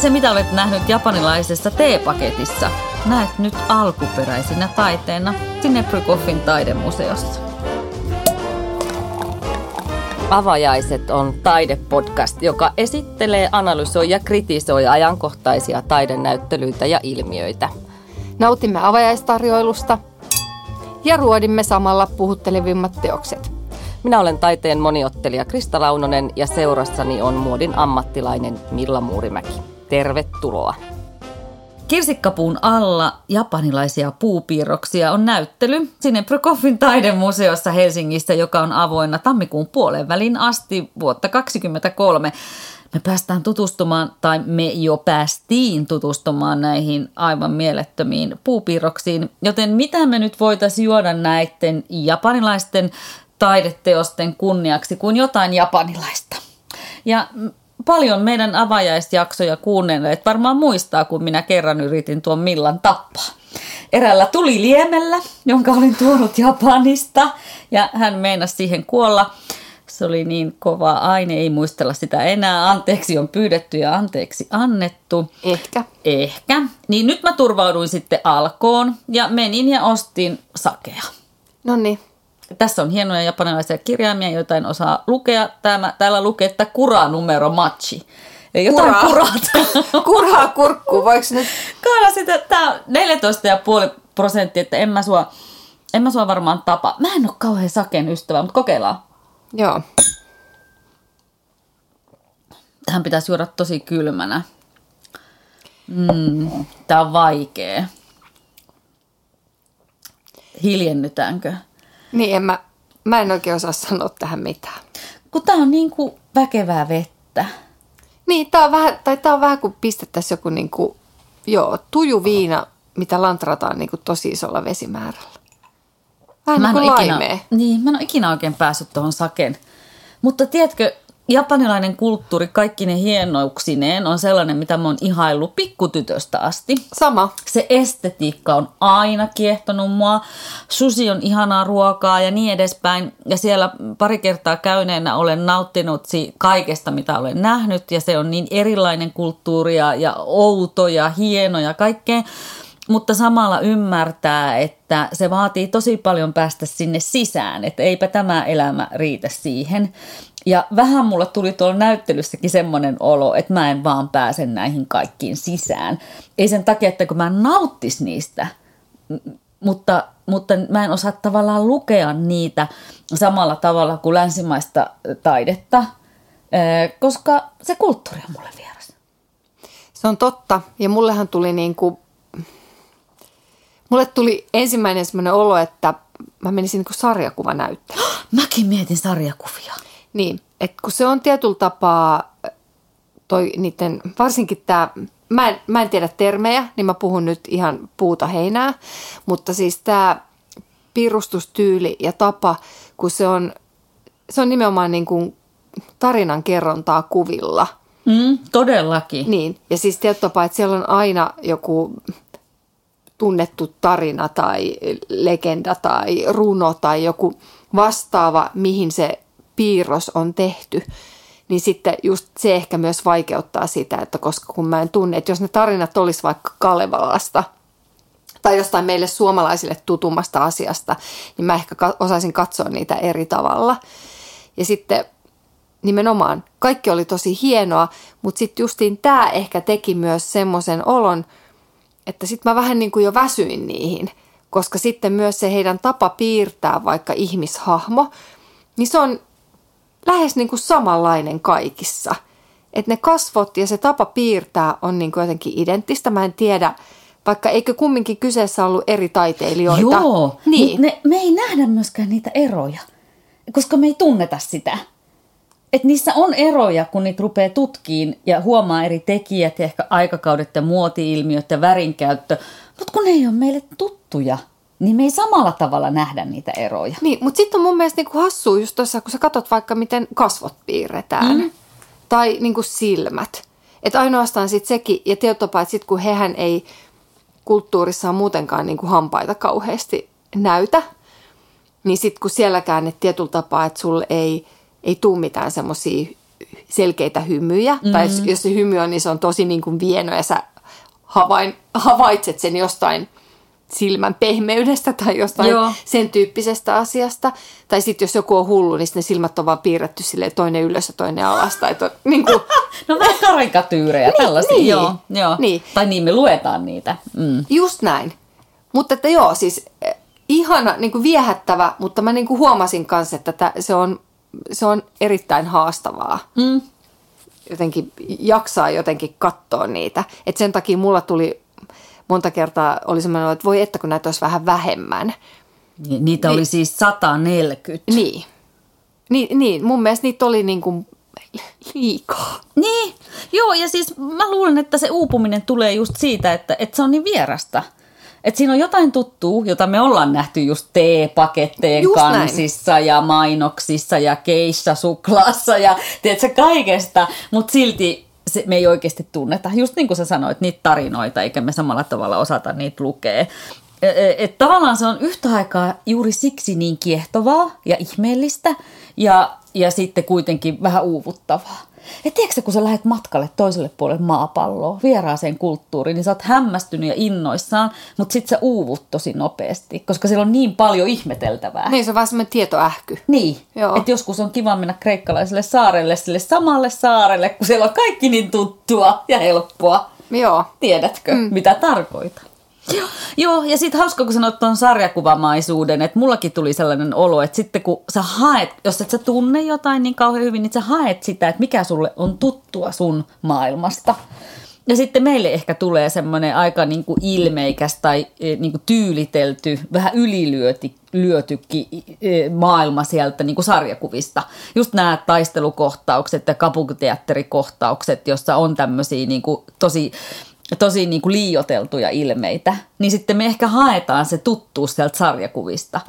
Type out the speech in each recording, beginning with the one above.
se mitä olet nähnyt japanilaisessa teepaketissa, näet nyt alkuperäisinä taiteena Sinebrykoffin taidemuseossa. Avajaiset on taidepodcast, joka esittelee, analysoi ja kritisoi ajankohtaisia taidenäyttelyitä ja ilmiöitä. Nautimme avajaistarjoilusta ja ruodimme samalla puhuttelevimmat teokset. Minä olen taiteen moniottelija Krista Launonen ja seurassani on muodin ammattilainen Milla Muurimäki. Tervetuloa! Kirsikkapuun alla japanilaisia puupiirroksia on näyttely sinne Prokoffin taidemuseossa Helsingissä, joka on avoinna tammikuun puolen välin asti vuotta 2023. Me päästään tutustumaan, tai me jo päästiin tutustumaan näihin aivan mielettömiin puupiirroksiin. Joten mitä me nyt voitaisiin juoda näiden japanilaisten taideteosten kunniaksi kuin jotain japanilaista? Ja paljon meidän avajaisjaksoja kuunnelleet varmaan muistaa, kun minä kerran yritin tuon Millan tappaa. Erällä tuli liemellä, jonka olin tuonut Japanista, ja hän meinasi siihen kuolla. Se oli niin kova aine, ei muistella sitä enää. Anteeksi on pyydetty ja anteeksi annettu. Ehkä. Ehkä. Niin nyt mä turvauduin sitten alkoon ja menin ja ostin sakea. No niin. Tässä on hienoja japanilaisia kirjaimia, joita en osaa lukea. Tämä, täällä lukee, että kura numero machi. Eli jotain Kuraa. kuraa. Kuraa kurkku, voiko nyt? Kaala sitä, tää on 14,5 prosenttia, että en mä, sua, en mä sua varmaan tapa. Mä en ole kauhean saken ystävä, mutta kokeillaan. Joo. Tähän pitäisi juoda tosi kylmänä. Mm, tää on vaikee. Hiljennytäänkö? Niin en mä, mä en oikein osaa sanoa tähän mitään. Kun tää on niin kuin väkevää vettä. Niin, tää on vähän, tai tää on vähän kuin pistettäisiin joku niinku, joo, tuju viina, mitä lantrataan niinku tosi isolla vesimäärällä. Vähän niin kuin ikinä, niin, mä en ole ikinä oikein päässyt tuohon saken. Mutta tiedätkö, japanilainen kulttuuri kaikki ne hienouksineen on sellainen, mitä mä oon ihaillut pikkutytöstä asti. Sama. Se estetiikka on aina kiehtonut mua. Susi on ihanaa ruokaa ja niin edespäin. Ja siellä pari kertaa käyneenä olen nauttinut kaikesta, mitä olen nähnyt. Ja se on niin erilainen kulttuuri ja, ja outo ja hieno ja kaikkea. Mutta samalla ymmärtää, että se vaatii tosi paljon päästä sinne sisään. Että eipä tämä elämä riitä siihen. Ja vähän mulla tuli tuolla näyttelyssäkin semmoinen olo, että mä en vaan pääse näihin kaikkiin sisään. Ei sen takia, että kun mä nauttis niistä, mutta, mutta mä en osaa tavallaan lukea niitä samalla tavalla kuin länsimaista taidetta, koska se kulttuuri on mulle vieras. Se on totta. Ja mullehan tuli niin kuin, mulle tuli ensimmäinen semmoinen olo, että mä menisin niin kuin sarjakuvanäyttelyyn. Mäkin mietin sarjakuvia. Niin, että kun se on tietyllä tapaa toi niiden, varsinkin tämä, mä en, mä en tiedä termejä, niin mä puhun nyt ihan puuta heinää, mutta siis tämä piirustustyyli ja tapa, kun se on, se on nimenomaan niin kuin tarinan kerrontaa kuvilla. Mm, todellakin. Niin, ja siis tietyllä tapaa, että siellä on aina joku tunnettu tarina tai legenda tai runo tai joku vastaava, mihin se piirros on tehty, niin sitten just se ehkä myös vaikeuttaa sitä, että koska kun mä en tunne, että jos ne tarinat olisi vaikka Kalevalasta tai jostain meille suomalaisille tutummasta asiasta, niin mä ehkä osaisin katsoa niitä eri tavalla. Ja sitten nimenomaan kaikki oli tosi hienoa, mutta sitten justiin tämä ehkä teki myös semmoisen olon, että sitten mä vähän niin kuin jo väsyin niihin, koska sitten myös se heidän tapa piirtää vaikka ihmishahmo, niin se on lähes niin kuin samanlainen kaikissa. Että ne kasvot ja se tapa piirtää on niin kuin jotenkin identtistä. Mä en tiedä, vaikka eikö kumminkin kyseessä ollut eri taiteilijoita. Joo, niin. ne, me ei nähdä myöskään niitä eroja, koska me ei tunneta sitä. Et niissä on eroja, kun niitä rupeaa tutkiin ja huomaa eri tekijät ja ehkä aikakaudet ja muoti-ilmiöt ja värinkäyttö. Mutta kun ne ei ole meille tuttuja, niin me ei samalla tavalla nähdä niitä eroja. Niin, mutta sitten on mun mielestä niinku hassua just tuossa, kun sä katsot vaikka miten kasvot piirretään. Mm. Tai niinku silmät. Että ainoastaan sitten sekin, ja tietopaa, että sitten kun hehän ei kulttuurissaan muutenkaan niinku hampaita kauheasti näytä, niin sitten kun sielläkään, että tietyllä tapaa, että sulla ei, ei tule mitään semmoisia selkeitä hymyjä. Mm-hmm. Tai jos, jos se hymy on, niin se on tosi niin kuin vieno ja sä havain, havaitset sen jostain silmän pehmeydestä tai jostain Joo. sen tyyppisestä asiasta. Tai sitten jos joku on hullu, niin ne silmät on vaan piirretty sille toinen ylös ja toinen alas. Tai to, niin kuin... no vähän karikatyyrejä niin, tällaisia. Niin, joo, joo. Niin. Tai niin me luetaan niitä. Mm. Just näin. Mutta että joo, siis eh, ihana, niin kuin viehättävä, mutta mä niin kuin huomasin kanssa, että tämä, se, on, se on erittäin haastavaa. Mm. Jotenkin jaksaa jotenkin katsoa niitä. Et sen takia mulla tuli monta kertaa oli semmoinen, että voi että kun näitä olisi vähän vähemmän. Niitä niin, oli siis 140. Niin. Niin, niin. mun mielestä niitä oli niin kuin liikaa. Niin, joo ja siis mä luulen, että se uupuminen tulee just siitä, että, että se on niin vierasta – et siinä on jotain tuttua, jota me ollaan nähty just teepaketteen just kansissa näin. ja mainoksissa ja keissa suklaassa ja tiedätkö, kaikesta, mutta silti se, me ei oikeasti tunneta. Just niin kuin sä sanoit, niitä tarinoita, eikä me samalla tavalla osata niitä lukea. E, e, et tavallaan se on yhtä aikaa juuri siksi niin kiehtovaa ja ihmeellistä ja, ja sitten kuitenkin vähän uuvuttavaa. Et tiedätkö kun sä lähdet matkalle toiselle puolelle maapalloa, vieraaseen kulttuuriin, niin sä oot hämmästynyt ja innoissaan, mutta sit sä uuvut tosi nopeasti, koska siellä on niin paljon ihmeteltävää. Niin, se on vaan semmoinen tietoähky. Niin, että joskus on kiva mennä kreikkalaiselle saarelle, sille samalle saarelle, kun siellä on kaikki niin tuttua ja helppoa. Joo. Tiedätkö, mm. mitä tarkoitan? Joo, joo ja sitten hauska, kun sanoit tuon sarjakuvamaisuuden, että mullakin tuli sellainen olo, että sitten kun sä haet, jos et sä tunne jotain niin kauhean hyvin, niin sä haet sitä, että mikä sulle on tuttua sun maailmasta. Ja sitten meille ehkä tulee semmoinen aika niin kuin ilmeikäs tai e, niin kuin tyylitelty, vähän ylilyötykin e, maailma sieltä niin kuin sarjakuvista. Just nämä taistelukohtaukset ja kapunkiteatterikohtaukset, jossa on tämmöisiä niin kuin tosi tosi niin kuin liioteltuja ilmeitä, niin sitten me ehkä haetaan se tuttuus sieltä sarjakuvista.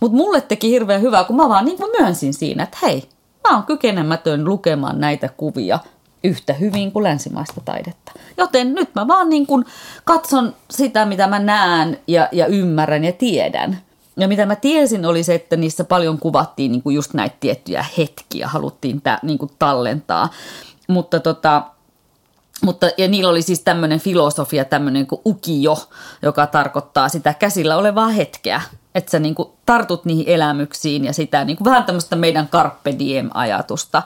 Mutta mulle teki hirveän hyvää, kun mä vaan niin kuin myönsin siinä, että hei, mä oon kykenemätön lukemaan näitä kuvia yhtä hyvin kuin länsimaista taidetta. Joten nyt mä vaan niin kuin katson sitä, mitä mä näen ja, ja ymmärrän ja tiedän. Ja mitä mä tiesin oli se, että niissä paljon kuvattiin niin kuin just näitä tiettyjä hetkiä, haluttiin tää, niin kuin tallentaa. Mutta tota, mutta, ja niillä oli siis tämmöinen filosofia, tämmöinen kuin ukio, joka tarkoittaa sitä käsillä olevaa hetkeä. Että sä niin kuin tartut niihin elämyksiin ja sitä niin kuin vähän tämmöistä meidän carpe diem-ajatusta.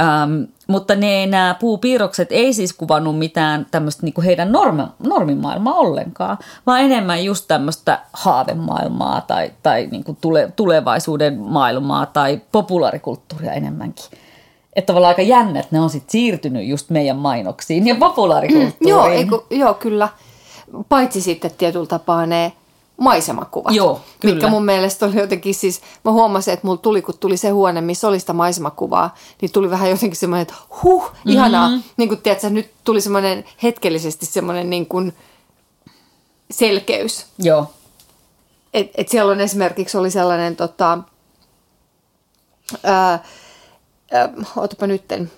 Ähm, mutta ne nämä puupiirrokset ei siis kuvannut mitään tämmöistä niin kuin heidän normi, normimaailmaa ollenkaan, vaan enemmän just tämmöistä haavemaailmaa tai, tai niin kuin tule, tulevaisuuden maailmaa tai populaarikulttuuria enemmänkin että tavallaan aika jännä, että ne on sitten siirtynyt just meidän mainoksiin ja populaarikulttuuriin. Mm, joo, eiku, joo, kyllä. Paitsi sitten tietyllä tapaa ne maisemakuvat. Joo, kyllä. Mitkä mun mielestä oli jotenkin siis, mä huomasin, että mulla tuli, kun tuli se huone, missä oli sitä maisemakuvaa, niin tuli vähän jotenkin semmoinen, että huh, ihanaa. Mm-hmm. Niin kuin tiedätkö, nyt tuli semmoinen hetkellisesti semmoinen niin kuin selkeys. Joo. Et, et siellä on esimerkiksi oli sellainen tota, ää, äh, otapa nytten,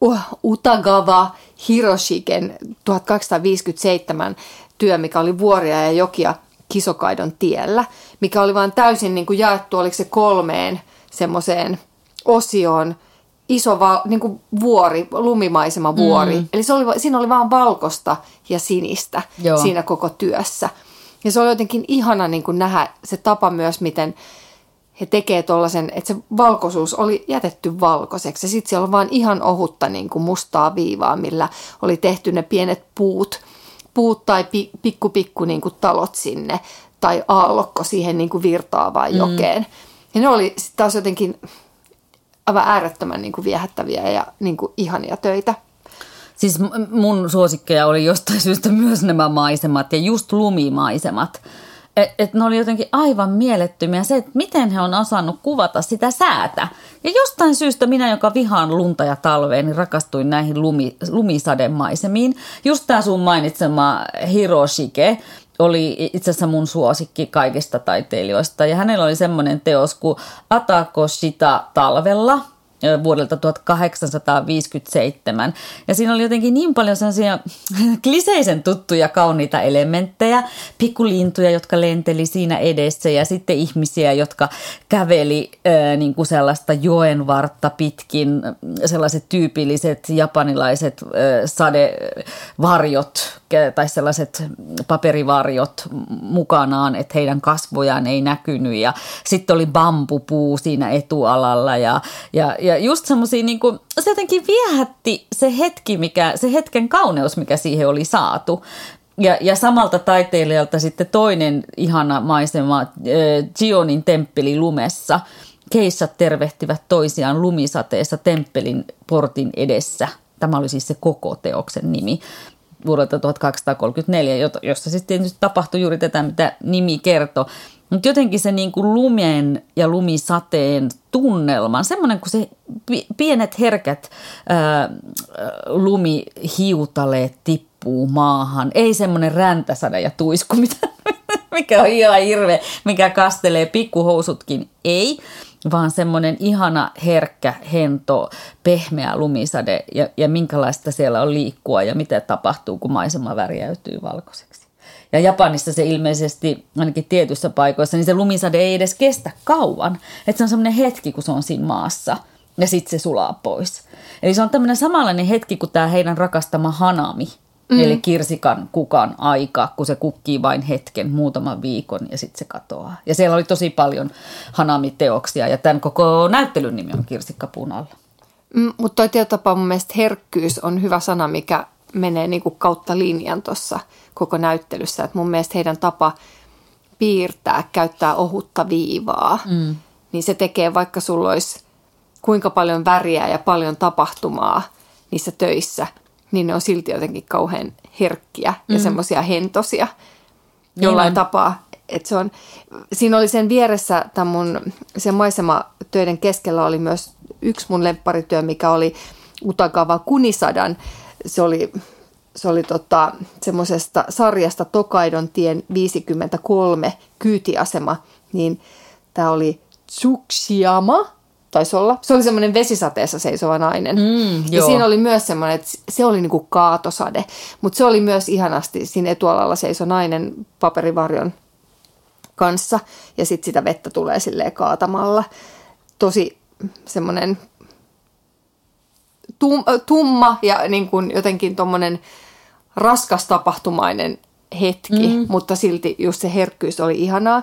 uh, Utagawa Hiroshiken 1857 työ, mikä oli vuoria ja jokia Kisokaidon tiellä, mikä oli vain täysin niin kuin jaettu, oliko se kolmeen semmoiseen osioon, iso val, niin kuin vuori, lumimaisema vuori. Mm. Eli se oli, siinä oli vain valkosta ja sinistä Joo. siinä koko työssä. Ja se oli jotenkin ihana niin kuin nähdä se tapa myös, miten he tekee tuollaisen, että se valkoisuus oli jätetty valkoiseksi. Ja sitten siellä on vaan ihan ohutta niin kuin mustaa viivaa, millä oli tehty ne pienet puut, puut tai pi, pikku pikku niin kuin talot sinne tai aallokko siihen niin kuin virtaavaan mm. jokeen. Ja ne oli sitten taas jotenkin aivan äärettömän niin kuin viehättäviä ja niin kuin ihania töitä. Siis mun suosikkeja oli jostain syystä myös nämä maisemat ja just lumimaisemat että et ne oli jotenkin aivan mielettömiä se, että miten he on osannut kuvata sitä säätä. Ja jostain syystä minä, joka vihaan lunta ja talvea, niin rakastuin näihin lumi, lumisademaisemiin. Just tämä sun mainitsema Hiroshike oli itse asiassa mun suosikki kaikista taiteilijoista. Ja hänellä oli semmoinen teos kuin Atako Shita talvella – vuodelta 1857. Ja siinä oli jotenkin niin paljon sellaisia kliseisen tuttuja kauniita elementtejä, pikkulintuja, jotka lenteli siinä edessä ja sitten ihmisiä, jotka käveli niin kuin sellaista joenvartta pitkin, sellaiset tyypilliset japanilaiset sadevarjot tai sellaiset paperivarjot mukanaan, että heidän kasvojaan ei näkynyt ja sitten oli bambupuu siinä etualalla ja, ja, ja just semmoisia niin se jotenkin viehätti se hetki, mikä, se hetken kauneus, mikä siihen oli saatu. Ja, ja samalta taiteilijalta sitten toinen ihana maisema, äh, Gionin temppeli lumessa. Keissat tervehtivät toisiaan lumisateessa temppelin portin edessä. Tämä oli siis se koko teoksen nimi vuodelta 1234, jossa siis tietysti tapahtui juuri tätä, mitä nimi kertoo. Mutta jotenkin se niin kuin lumen ja lumisateen tunnelman, semmoinen kuin se pienet herkät ää, lumihiutaleet tippuu maahan. Ei semmoinen räntäsade ja tuisku, mitä, mikä on ihan hirveä, mikä kastelee pikkuhousutkin. Ei, vaan semmoinen ihana, herkkä, hento, pehmeä lumisade ja, ja minkälaista siellä on liikkua ja mitä tapahtuu, kun maisema värjäytyy valkoiseksi. Ja Japanissa se ilmeisesti, ainakin tietyissä paikoissa, niin se lumisade ei edes kestä kauan. Että se on semmoinen hetki, kun se on siinä maassa ja sitten se sulaa pois. Eli se on tämmöinen samanlainen hetki kuin tämä heidän rakastama hanami – Mm. Eli kirsikan kukan aika, kun se kukkii vain hetken, muutaman viikon ja sitten se katoaa. Ja siellä oli tosi paljon hanamiteoksia ja tämän koko näyttelyn nimi on kirsikkapuun alla. Mm, mutta toi tietotapa mun mielestä herkkyys on hyvä sana, mikä menee niinku kautta linjan tuossa koko näyttelyssä. Et mun mielestä heidän tapa piirtää, käyttää ohutta viivaa, mm. niin se tekee vaikka sulla olisi kuinka paljon väriä ja paljon tapahtumaa niissä töissä – niin ne on silti jotenkin kauhean herkkiä ja mm. semmoisia hentosia jollain niin tapaa. Et se on, siinä oli sen vieressä, tämän mun, sen maisematöiden keskellä oli myös yksi mun lempparityö, mikä oli Utagawa Kunisadan. Se oli, se oli tota, semmoisesta sarjasta Tokaidon tien 53 kyytiasema, niin tämä oli Tsuksiyama – taisi olla. Se oli semmoinen vesisateessa seisova nainen. Mm, ja siinä oli myös semmoinen, että se oli niinku kaatosade. Mutta se oli myös ihanasti, siinä etualalla seiso nainen paperivarjon kanssa. Ja sitten sitä vettä tulee silleen kaatamalla. Tosi semmoinen tum, tumma ja niin kuin jotenkin tuommoinen raskas tapahtumainen hetki, mm. mutta silti just se herkkyys oli ihanaa.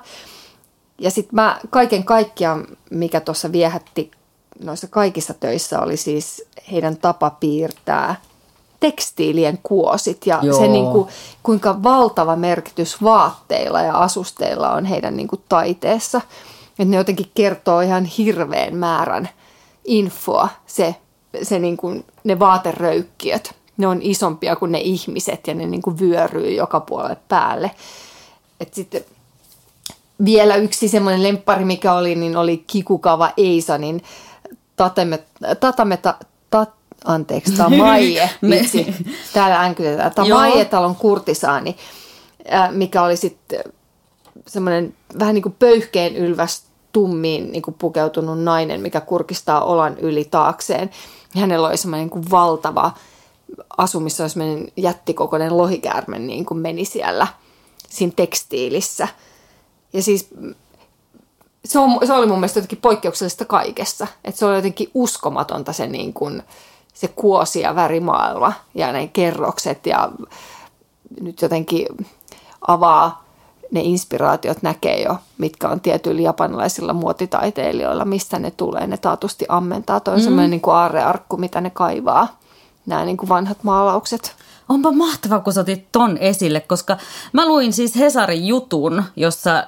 Ja sitten mä kaiken kaikkiaan, mikä tuossa viehätti noissa kaikissa töissä, oli siis heidän tapa piirtää tekstiilien kuosit ja Joo. se niin kuin, kuinka valtava merkitys vaatteilla ja asusteilla on heidän niin kuin taiteessa. Että ne jotenkin kertoo ihan hirveän määrän infoa, se, se niin kuin, ne vaateröykkiöt. Ne on isompia kuin ne ihmiset ja ne niin kuin vyöryy joka puolelle päälle. Et sitten vielä yksi semmoinen lemppari, mikä oli, niin oli Kikukava Eisanin tatame, tatame, ta, ta, anteeksi, Tamaie, vitsi, täällä änkytetään, Tamaie talon kurtisaani, mikä oli sitten semmoinen vähän niin kuin pöyhkeen ylväs tummiin niin kuin pukeutunut nainen, mikä kurkistaa olan yli taakseen. Hänellä oli semmoinen niin kuin valtava asu, missä oli semmoinen jättikokoinen lohikäärme niin kuin meni siellä siinä tekstiilissä – ja siis se, on, se oli mun mielestä jotenkin poikkeuksellista kaikessa. Että se oli jotenkin uskomatonta se, niin kuin, se kuosi ja värimaailma ja ne kerrokset ja nyt jotenkin avaa ne inspiraatiot näkee jo, mitkä on tietyillä japanilaisilla muotitaiteilijoilla, mistä ne tulee. Ne taatusti ammentaa. Toi on mm. semmoinen niin kuin aarrearkku, mitä ne kaivaa, nämä niin kuin vanhat maalaukset. Onpa mahtavaa, kun sä otit ton esille, koska mä luin siis Hesarin jutun, jossa ö,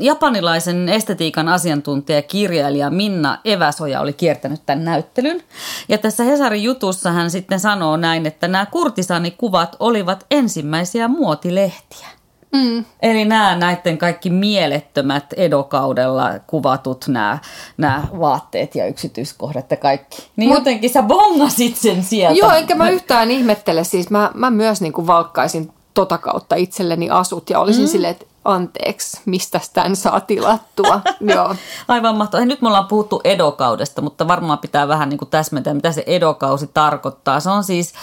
japanilaisen estetiikan asiantuntija kirjailija Minna Eväsoja oli kiertänyt tämän näyttelyn. Ja tässä Hesarin jutussa hän sitten sanoo näin, että nämä kurtisanikuvat olivat ensimmäisiä muotilehtiä. Mm. Eli nämä näiden kaikki mielettömät edokaudella kuvatut nämä, nämä vaatteet ja yksityiskohdat ja kaikki. Niin Mut, jotenkin sä bongasit sen sieltä. Joo, enkä mä yhtään ihmettele. Siis mä, mä myös niin kuin valkkaisin tota kautta itselleni asut ja olisin mm. silleen, että anteeksi, mistä tämän saa tilattua. Joo. Aivan mahtavaa. Nyt me ollaan puhuttu edokaudesta, mutta varmaan pitää vähän niin kuin täsmentää, mitä se edokausi tarkoittaa. Se on siis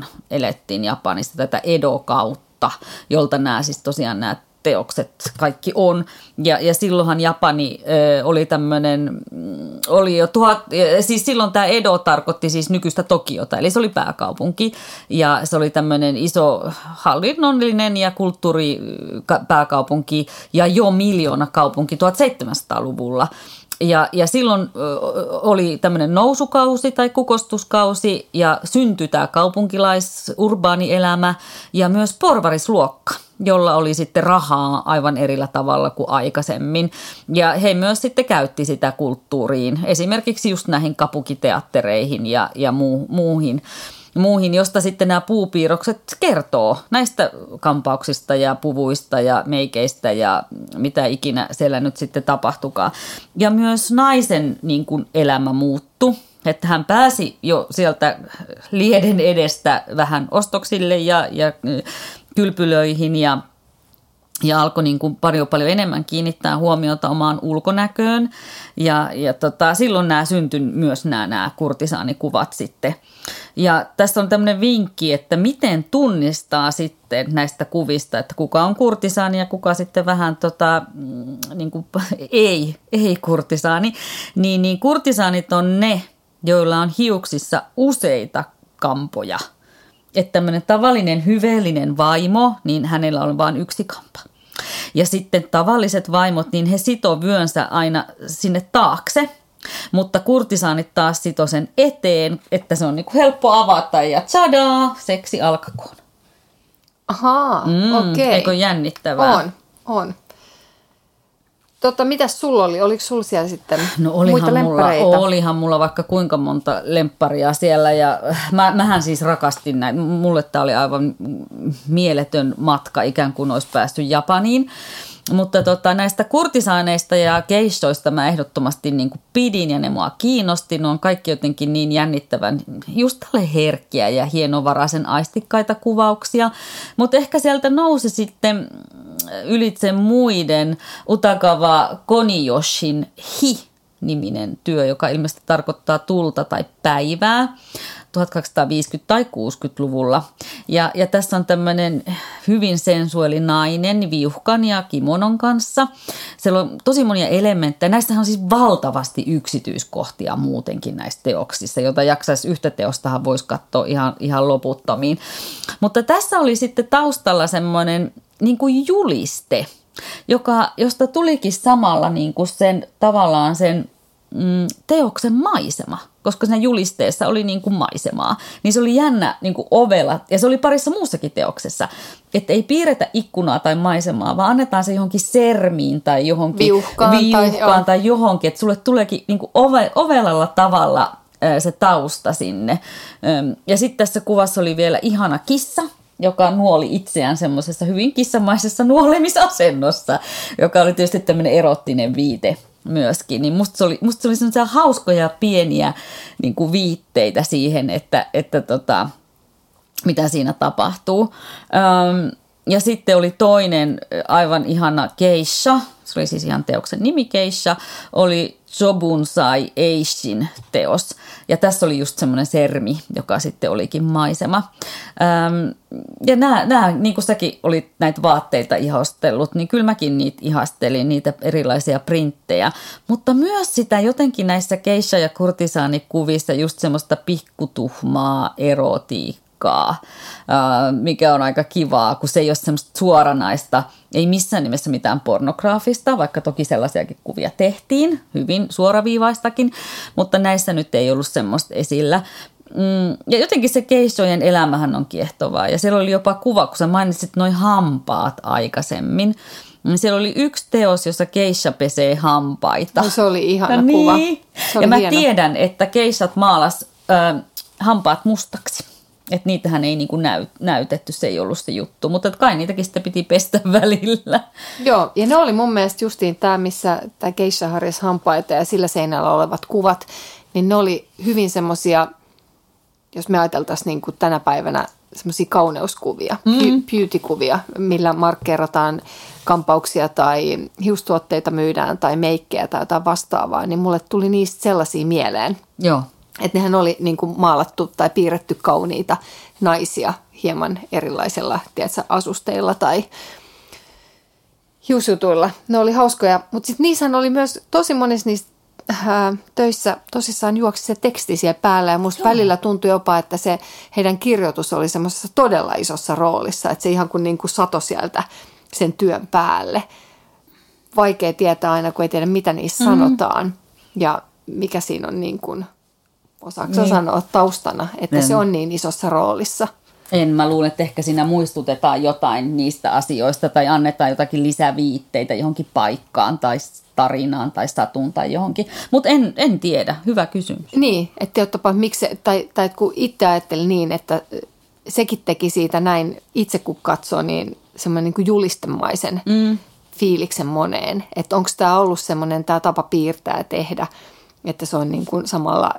1600-1868 elettiin Japanissa tätä edokautta, jolta nämä siis tosiaan nämä teokset kaikki on. Ja, ja silloinhan Japani ö, oli tämmöinen, mm, oli jo tuhat, siis silloin tämä Edo tarkoitti siis nykyistä Tokiota, eli se oli pääkaupunki. Ja se oli tämmöinen iso hallinnollinen ja kulttuuripääkaupunki ja jo miljoona kaupunki 1700-luvulla. Ja, ja silloin oli tämmöinen nousukausi tai kukostuskausi ja syntyi tämä kaupunkilais-urbaanielämä ja myös porvarisluokka jolla oli sitten rahaa aivan erillä tavalla kuin aikaisemmin. Ja he myös sitten käytti sitä kulttuuriin, esimerkiksi just näihin kapukiteattereihin ja, ja muu, muuhin muuhin, josta sitten nämä puupiirrokset kertoo näistä kampauksista ja puvuista ja meikeistä ja mitä ikinä siellä nyt sitten tapahtukaa. Ja myös naisen niin kuin elämä muuttu, että hän pääsi jo sieltä lieden edestä vähän ostoksille ja, ja kylpylöihin ja ja alkoi niin kuin paljon, paljon enemmän kiinnittää huomiota omaan ulkonäköön. Ja, ja tota, silloin nämä syntyi myös nämä, nämä kurtisaanikuvat sitten. Ja tässä on tämmöinen vinkki, että miten tunnistaa sitten näistä kuvista, että kuka on kurtisaani ja kuka sitten vähän tota, mm, niin kuin, ei, ei kurtisaani. Niin, niin kurtisaanit on ne, joilla on hiuksissa useita kampoja – että tämmöinen tavallinen hyveellinen vaimo, niin hänellä on vain yksi kampa. Ja sitten tavalliset vaimot, niin he sitoo vyönsä aina sinne taakse, mutta kurtisaanit taas sito sen eteen, että se on niin kuin helppo avata ja tsadaa, seksi alkakoon. Ahaa, mm, okei. Okay. Eikö jännittävää? On, on. Totta, mitä sulla oli? Oliko sulla siellä sitten no olihan mulla, olihan mulla vaikka kuinka monta lempparia siellä ja mä, mähän siis rakastin näitä. Mulle tämä oli aivan mieletön matka ikään kuin olisi päästy Japaniin. Mutta tota, näistä kurtisaaneista ja keissoista mä ehdottomasti niin kuin pidin ja ne mua kiinnosti. Ne on kaikki jotenkin niin jännittävän, just tälle herkkiä ja hienovaraisen aistikkaita kuvauksia. Mutta ehkä sieltä nousi sitten ylitse muiden Utagawa Koniyoshin Hi-niminen työ, joka ilmeisesti tarkoittaa tulta tai päivää. 1250- tai 60-luvulla. Ja, ja tässä on tämmöinen hyvin sensuaali nainen viuhkan ja kimonon kanssa. Siellä on tosi monia elementtejä. Näistähän on siis valtavasti yksityiskohtia muutenkin näissä teoksissa, jota jaksaisi yhtä teostahan voisi katsoa ihan, ihan loputtomiin. Mutta tässä oli sitten taustalla semmoinen niin kuin juliste, joka, josta tulikin samalla niin kuin sen tavallaan sen mm, teoksen maisema, koska siinä julisteessa oli niin kuin maisemaa. Niin se oli jännä niin kuin ovela, ja se oli parissa muussakin teoksessa, että ei piirretä ikkunaa tai maisemaa, vaan annetaan se johonkin sermiin tai johonkin viuhkaan, viuhkaan tai, tai johonkin, että sulle tuleekin niin kuin ove, ovelalla tavalla se tausta sinne. Ja sitten tässä kuvassa oli vielä ihana kissa, joka nuoli itseään semmoisessa hyvin kissamaisessa nuolemisasennossa, joka oli tietysti tämmöinen erottinen viite myöskin. Niin musta se oli, musta se oli semmoisia hauskoja pieniä niin kuin viitteitä siihen, että, että tota, mitä siinä tapahtuu. Öm, ja sitten oli toinen aivan ihana keissa, se oli siis ihan teoksen nimi keissa, oli Jobunsai Eishin teos. Ja tässä oli just semmoinen sermi, joka sitten olikin maisema. Öm, ja nämä, nämä, niin kuin säkin olit näitä vaatteita ihostellut, niin kyllä mäkin niitä ihastelin, niitä erilaisia printtejä. Mutta myös sitä jotenkin näissä keisha- ja kurtisaanikuvissa just semmoista pikkutuhmaa erotiikkaa aikaa, mikä on aika kivaa, kun se ei ole semmoista suoranaista, ei missään nimessä mitään pornograafista, vaikka toki sellaisiakin kuvia tehtiin, hyvin suoraviivaistakin, mutta näissä nyt ei ollut semmoista esillä. Mm, ja jotenkin se keissojen elämähän on kiehtovaa. Ja siellä oli jopa kuva, kun sä mainitsit noin hampaat aikaisemmin. Niin siellä oli yksi teos, jossa keissa pesee hampaita. No, se oli ihana niin. kuva. Se oli ja hieno. mä tiedän, että keissat maalas äh, hampaat mustaksi. Että niitähän ei niinku näy, näytetty, se ei ollut se juttu, mutta kai niitäkin sitten piti pestä välillä. Joo, ja ne oli mun mielestä justiin tämä, missä tämä Keisha harjas hampaita ja sillä seinällä olevat kuvat, niin ne oli hyvin semmoisia jos me ajateltaisiin niin kuin tänä päivänä semmoisia kauneuskuvia, mm. beauty-kuvia, millä markkeerataan kampauksia tai hiustuotteita myydään tai meikkejä tai jotain vastaavaa, niin mulle tuli niistä sellaisia mieleen. Joo. Että nehän oli niin kuin maalattu tai piirretty kauniita naisia hieman erilaisella tiedätkö, asusteilla tai hiusjutuilla. Ne oli hauskoja, mutta sitten niissä oli myös tosi monissa niistä äh, töissä tosissaan juoksi se teksti siellä päällä ja musta Joo. välillä tuntui jopa, että se heidän kirjoitus oli semmoisessa todella isossa roolissa, että se ihan kuin, niin kuin sato sieltä sen työn päälle. Vaikea tietää aina, kun ei tiedä, mitä niissä mm-hmm. sanotaan ja mikä siinä on niin kuin, osaako niin. sanoa taustana, että en. se on niin isossa roolissa – en, mä luulen, että ehkä siinä muistutetaan jotain niistä asioista tai annetaan jotakin lisäviitteitä johonkin paikkaan tai tarinaan tai statuun tai johonkin. Mutta en, en tiedä, hyvä kysymys. Niin, että jottapa, miksi, tai, tai kun itse ajattelin niin, että sekin teki siitä näin itse kun katsoo, niin semmoinen niin julistemaisen mm. fiiliksen moneen. Että onko tämä ollut semmoinen tämä tapa piirtää ja tehdä, että se on niin kuin samalla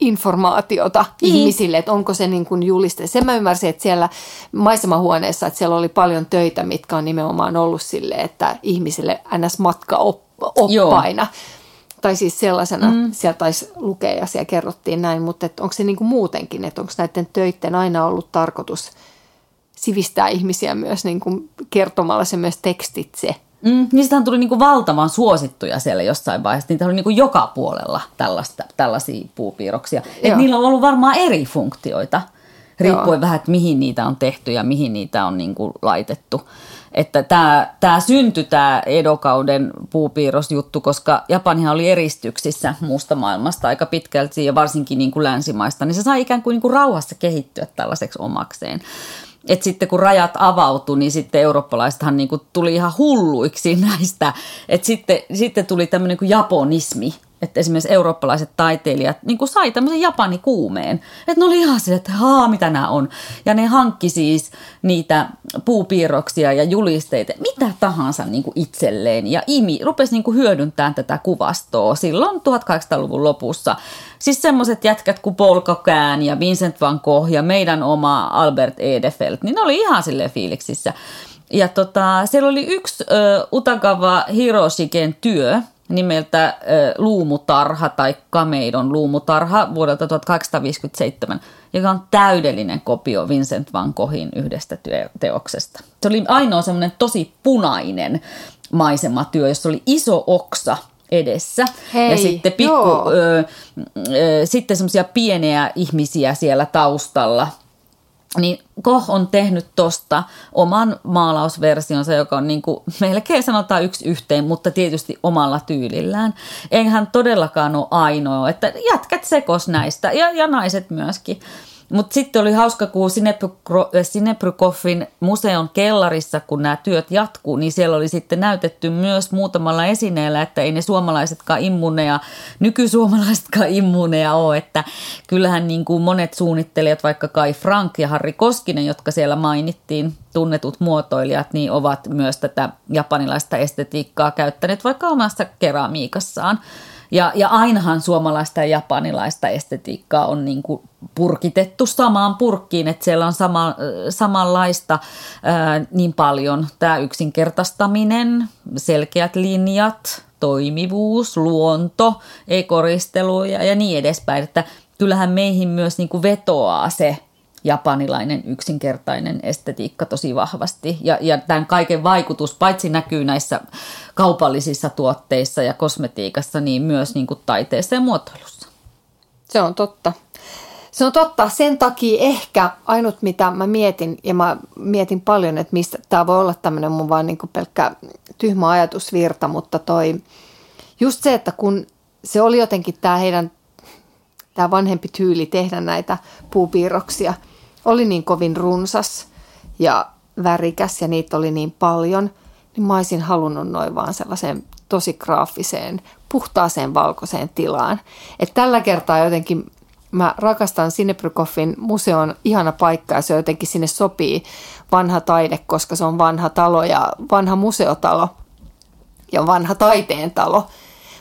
informaatiota niin. ihmisille, että onko se niin kuin juliste. Sen mä ymmärsin, että siellä maisemahuoneessa, että siellä oli paljon töitä, mitkä on nimenomaan ollut sille, että ihmisille ns. matka oppaina. Joo. Tai siis sellaisena, mm. siellä taisi lukea ja siellä kerrottiin näin, mutta että onko se niin kuin muutenkin, että onko näiden töiden aina ollut tarkoitus sivistää ihmisiä myös niin kuin kertomalla se myös tekstitse – Mm, niistähän tuli niinku valtavan suosittuja siellä jossain vaiheessa. Niitä oli niinku joka puolella tällaista, tällaisia puupiirroksia. Et niillä on ollut varmaan eri funktioita, riippuen Joo. vähän, että mihin niitä on tehty ja mihin niitä on niinku laitettu. Että tämä tää syntyi tämä Edokauden puupiirrosjuttu, koska Japanihan oli eristyksissä muusta maailmasta aika pitkälti ja varsinkin niinku länsimaista, niin se sai ikään kuin niinku rauhassa kehittyä tällaiseksi omakseen että sitten kun rajat avautui, niin sitten eurooppalaisethan niin tuli ihan hulluiksi näistä. Että sitten, sitten tuli tämmöinen kuin japonismi, että esimerkiksi eurooppalaiset taiteilijat niin kuin sai tämmöisen japanikuumeen. Että ne oli ihan sille, että haa, mitä nämä on. Ja ne hankki siis niitä puupiirroksia ja julisteita, mitä tahansa niin kuin itselleen. Ja imi rupesi niin kuin hyödyntämään tätä kuvastoa silloin 1800-luvun lopussa. Siis semmoiset jätkät kuin Paul ja Vincent van Gogh ja meidän oma Albert Edefeld, niin ne oli ihan sille fiiliksissä. Ja tota, siellä oli yksi ö, Utagawa Hiroshiken työ, nimeltä äh, Luumutarha tai Kameidon luumutarha vuodelta 1857, joka on täydellinen kopio Vincent van Goghin yhdestä teoksesta. Se oli ainoa semmoinen tosi punainen maisematyö, jossa oli iso oksa edessä. Hei, ja sitten pikku, ö, ö, sitten semmoisia pieniä ihmisiä siellä taustalla – niin Koh on tehnyt tosta oman maalausversionsa, joka on niin kuin melkein sanotaan yksi yhteen, mutta tietysti omalla tyylillään. Eihän hän todellakaan ole ainoa, että jätkät sekos näistä ja, ja naiset myöskin. Mutta sitten oli hauska, kun Sineprykoffin museon kellarissa, kun nämä työt jatkuu, niin siellä oli sitten näytetty myös muutamalla esineellä, että ei ne suomalaisetkaan immuneja, nykysuomalaisetkaan immuneja ole, että kyllähän niin kuin monet suunnittelijat, vaikka Kai Frank ja Harri Koskinen, jotka siellä mainittiin, tunnetut muotoilijat, niin ovat myös tätä japanilaista estetiikkaa käyttäneet vaikka omassa keramiikassaan. Ja, ja ainahan suomalaista ja japanilaista estetiikkaa on niin kuin purkitettu samaan purkkiin, että siellä on sama, samanlaista ää, niin paljon. Tämä yksinkertaistaminen, selkeät linjat, toimivuus, luonto, ekoristelu ja, ja niin edespäin, että kyllähän meihin myös niin kuin vetoaa se japanilainen yksinkertainen estetiikka tosi vahvasti. Ja, ja tämän kaiken vaikutus paitsi näkyy näissä kaupallisissa tuotteissa ja kosmetiikassa, niin myös niin kuin taiteessa ja muotoilussa. Se on totta. Se on totta. Sen takia ehkä ainut, mitä mä mietin, ja mä mietin paljon, että mistä tämä voi olla tämmöinen mun vaan niin pelkkä tyhmä ajatusvirta, mutta toi, just se, että kun se oli jotenkin tämä heidän tämä vanhempi tyyli tehdä näitä puupiirroksia oli niin kovin runsas ja värikäs ja niitä oli niin paljon, niin mä olisin halunnut noin vaan sellaiseen tosi graafiseen, puhtaaseen valkoiseen tilaan. Et tällä kertaa jotenkin mä rakastan Sinebrykoffin museon ihana paikka ja se jotenkin sinne sopii vanha taide, koska se on vanha talo ja vanha museotalo ja vanha taiteen talo.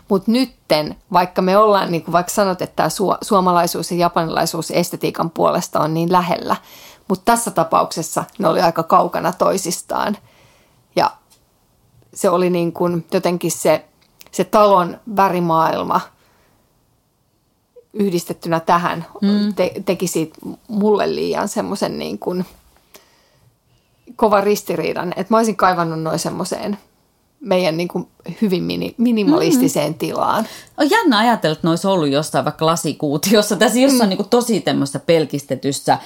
Mutta nytten, vaikka me ollaan, niin kuin vaikka sanot, että tämä su- suomalaisuus ja japanilaisuus estetiikan puolesta on niin lähellä, mutta tässä tapauksessa ne oli aika kaukana toisistaan. Ja se oli niin kuin jotenkin se, se talon värimaailma yhdistettynä tähän mm. te, teki siitä mulle liian semmoisen niin kuin kova ristiriidan, että mä olisin kaivannut noin semmoiseen meidän niin kuin hyvin mini, minimalistiseen mm. tilaan. On jännä ajatella, että ne olisi ollut jossain vaikka lasikuutiossa, tässä jossain mm. niin kuin tosi tämmöisessä pelkistetyssä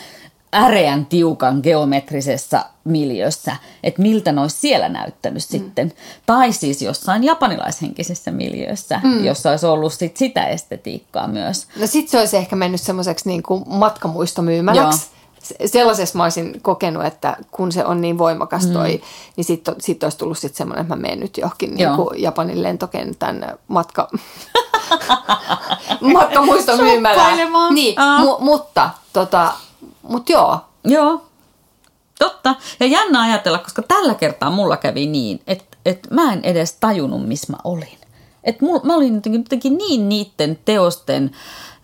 äreän tiukan geometrisessa miljössä, että miltä ne olisi siellä näyttänyt mm. sitten. Tai siis jossain japanilaishenkisessä miljössä, mm. jossa olisi ollut sit sitä estetiikkaa myös. No sitten se olisi ehkä mennyt semmoiseksi niin matkamuistomyymäläksi. Joo sellaisessa mä olisin kokenut, että kun se on niin voimakas toi, mm. niin sitten sit olisi tullut sitten semmoinen, että mä menen nyt johonkin niin kuin Japanin lentokentän matka, matkamuistomyymälään. Niin, mu- mutta tota, mut joo. Joo, totta. Ja jännä ajatella, koska tällä kertaa mulla kävi niin, että, että mä en edes tajunnut, missä mä olin. Että mä olin jotenkin niin niiden teosten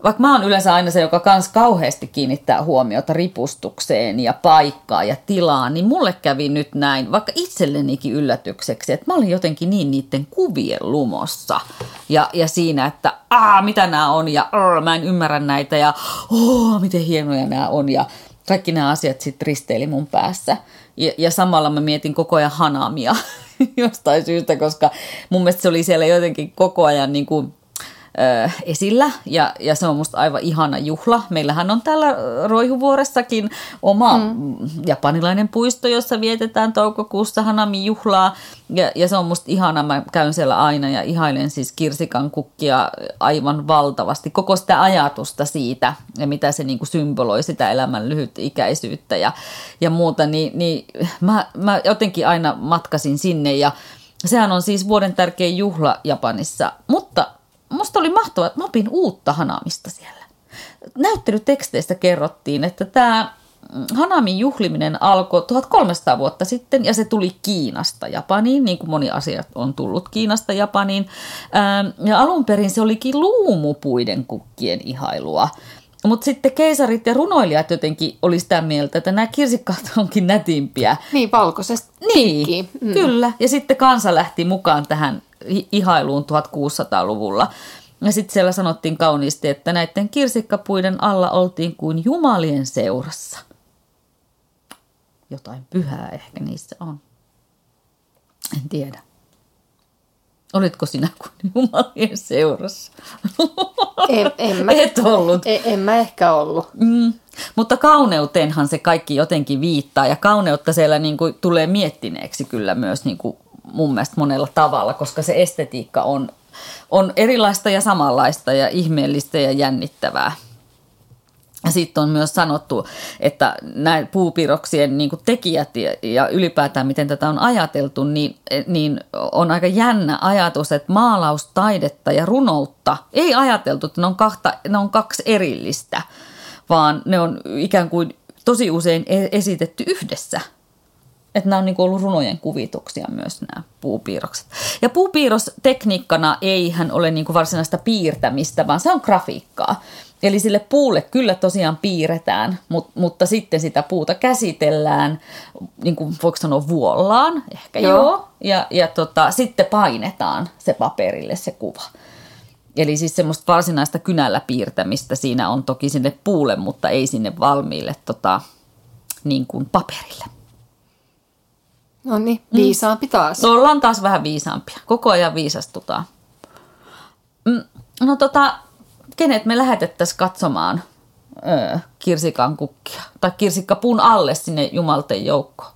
vaikka mä oon yleensä aina se, joka kans kauheasti kiinnittää huomiota ripustukseen ja paikkaan ja tilaan, niin mulle kävi nyt näin, vaikka itsellenikin yllätykseksi, että mä olin jotenkin niin niiden kuvien lumossa. Ja, ja siinä, että aa, mitä nämä on ja aa, mä en ymmärrä näitä ja oh, miten hienoja nämä on ja kaikki nämä asiat sitten risteili mun päässä. Ja, ja samalla mä mietin koko ajan Hanamia jostain syystä, koska mun mielestä se oli siellä jotenkin koko ajan niin kuin esillä ja, ja se on musta aivan ihana juhla. Meillähän on täällä Roihuvuoressakin oma mm. japanilainen puisto, jossa vietetään toukokuussa Hanami-juhlaa ja, ja se on musta ihana. Mä käyn siellä aina ja ihailen siis kirsikan kukkia aivan valtavasti. Koko sitä ajatusta siitä ja mitä se niinku symboloi sitä elämän lyhytikäisyyttä ja, ja muuta, niin, niin mä, mä jotenkin aina matkasin sinne ja Sehän on siis vuoden tärkein juhla Japanissa, mutta musta oli mahtavaa, että mä opin uutta hanaamista siellä. Näyttelyteksteistä kerrottiin, että tämä Hanamin juhliminen alkoi 1300 vuotta sitten ja se tuli Kiinasta Japaniin, niin kuin moni asia on tullut Kiinasta Japaniin. Ja alun perin se olikin luumupuiden kukkien ihailua. Mutta sitten keisarit ja runoilijat jotenkin oli sitä mieltä, että nämä kirsikkaat onkin nätimpiä. Niin, valkoisesta Niin, mm. kyllä. Ja sitten kansa lähti mukaan tähän ihailuun 1600-luvulla. Ja sitten siellä sanottiin kauniisti, että näiden kirsikkapuiden alla oltiin kuin jumalien seurassa. Jotain pyhää ehkä niissä on. En tiedä. Olitko sinä kuin jumalien seurassa? En, en mä, Et ollut. En, en mä ehkä ollut. Mm. Mutta kauneuteenhan se kaikki jotenkin viittaa ja kauneutta siellä niin kuin tulee miettineeksi kyllä myös niin kuin mun mielestä monella tavalla, koska se estetiikka on, on erilaista ja samanlaista ja ihmeellistä ja jännittävää. Sitten on myös sanottu, että näin puupiroksien niin tekijät ja, ja ylipäätään miten tätä on ajateltu, niin, niin on aika jännä ajatus, että maalaustaidetta ja runoutta ei ajateltu, että ne on, kahta, ne on kaksi erillistä, vaan ne on ikään kuin tosi usein e-, esitetty yhdessä – että nämä on niin ollut runojen kuvituksia myös nämä puupiirrokset. Ja puupiirrostekniikkana ei hän ole niin varsinaista piirtämistä, vaan se on grafiikkaa. Eli sille puulle kyllä tosiaan piirretään, mutta, mutta sitten sitä puuta käsitellään, niin kuin voiko sanoa vuollaan, ehkä joo, joo ja, ja tota, sitten painetaan se paperille se kuva. Eli siis semmoista varsinaista kynällä piirtämistä siinä on toki sinne puulle, mutta ei sinne valmiille tota, niin kuin paperille. No niin, mm. viisaampi taas. No ollaan taas vähän viisaampia. Koko ajan viisastutaan. Mm, no tota, kenet me lähetettäisiin katsomaan öö, kirsikan kukkia? Tai kirsikkapuun alle sinne jumalten joukkoon?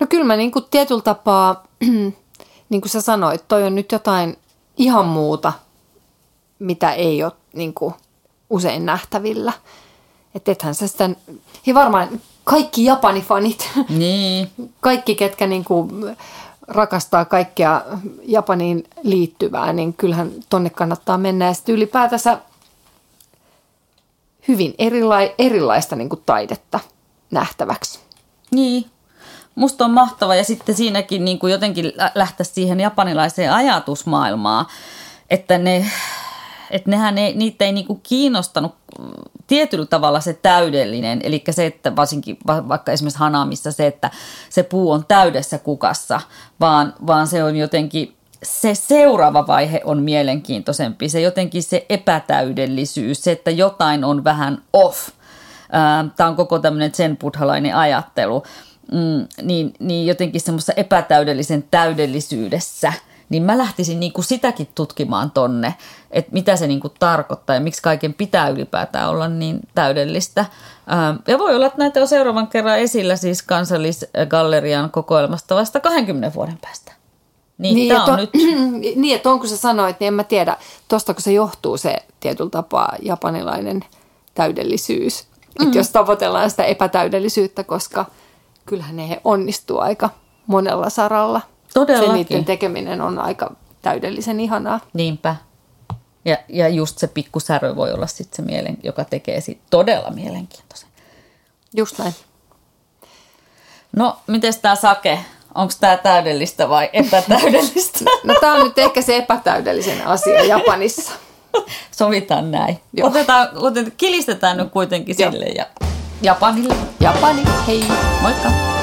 No kyllä mä niin kuin tietyllä tapaa, niin kuin sä sanoit, toi on nyt jotain ihan muuta, mitä ei ole niin kuin usein nähtävillä. Että ethän sä sitä, ja varmaan kaikki Japani-fanit, niin. kaikki ketkä niin kuin rakastaa kaikkea Japaniin liittyvää, niin kyllähän tonne kannattaa mennä. Ja sitten ylipäätänsä hyvin erila- erilaista niin kuin taidetta nähtäväksi. Niin, musta on mahtava ja sitten siinäkin niin kuin jotenkin lähteä siihen japanilaiseen ajatusmaailmaan, että ne, että nehän ei, niitä ei niinku kiinnostanut tietyllä tavalla se täydellinen, eli se, että varsinkin vaikka esimerkiksi Hanamissa se, että se puu on täydessä kukassa, vaan, vaan se on jotenkin, se seuraava vaihe on mielenkiintoisempi, se jotenkin se epätäydellisyys, se, että jotain on vähän off. Tämä on koko tämmöinen sen buddhalainen ajattelu, mm, niin, niin jotenkin semmoisessa epätäydellisen täydellisyydessä – niin mä lähtisin niin kuin sitäkin tutkimaan tonne, että mitä se niin kuin tarkoittaa ja miksi kaiken pitää ylipäätään olla niin täydellistä. Ja voi olla, että näitä on seuraavan kerran esillä siis kansallisgallerian kokoelmasta vasta 20 vuoden päästä. Niin, niin, että on, nyt... niin, että on kun sä sanoit, niin en mä tiedä, tuosta kun se johtuu se tietyllä tapaa japanilainen täydellisyys. Mm-hmm. Että jos tavoitellaan sitä epätäydellisyyttä, koska kyllähän ne onnistuu aika monella saralla. Todellakin. Se niiden tekeminen on aika täydellisen ihanaa. Niinpä. Ja, ja just se pikkusärö voi olla sitten se mielen, joka tekee siitä todella mielenkiintoisen. Just näin. No, miten tämä sake? Onko tämä täydellistä vai epätäydellistä? No tämä on nyt ehkä se epätäydellisen asia Japanissa. Sovitaan näin. Otetaan, otetaan, kilistetään nyt kuitenkin sille ja Japanille. Japani, hei. Moikka.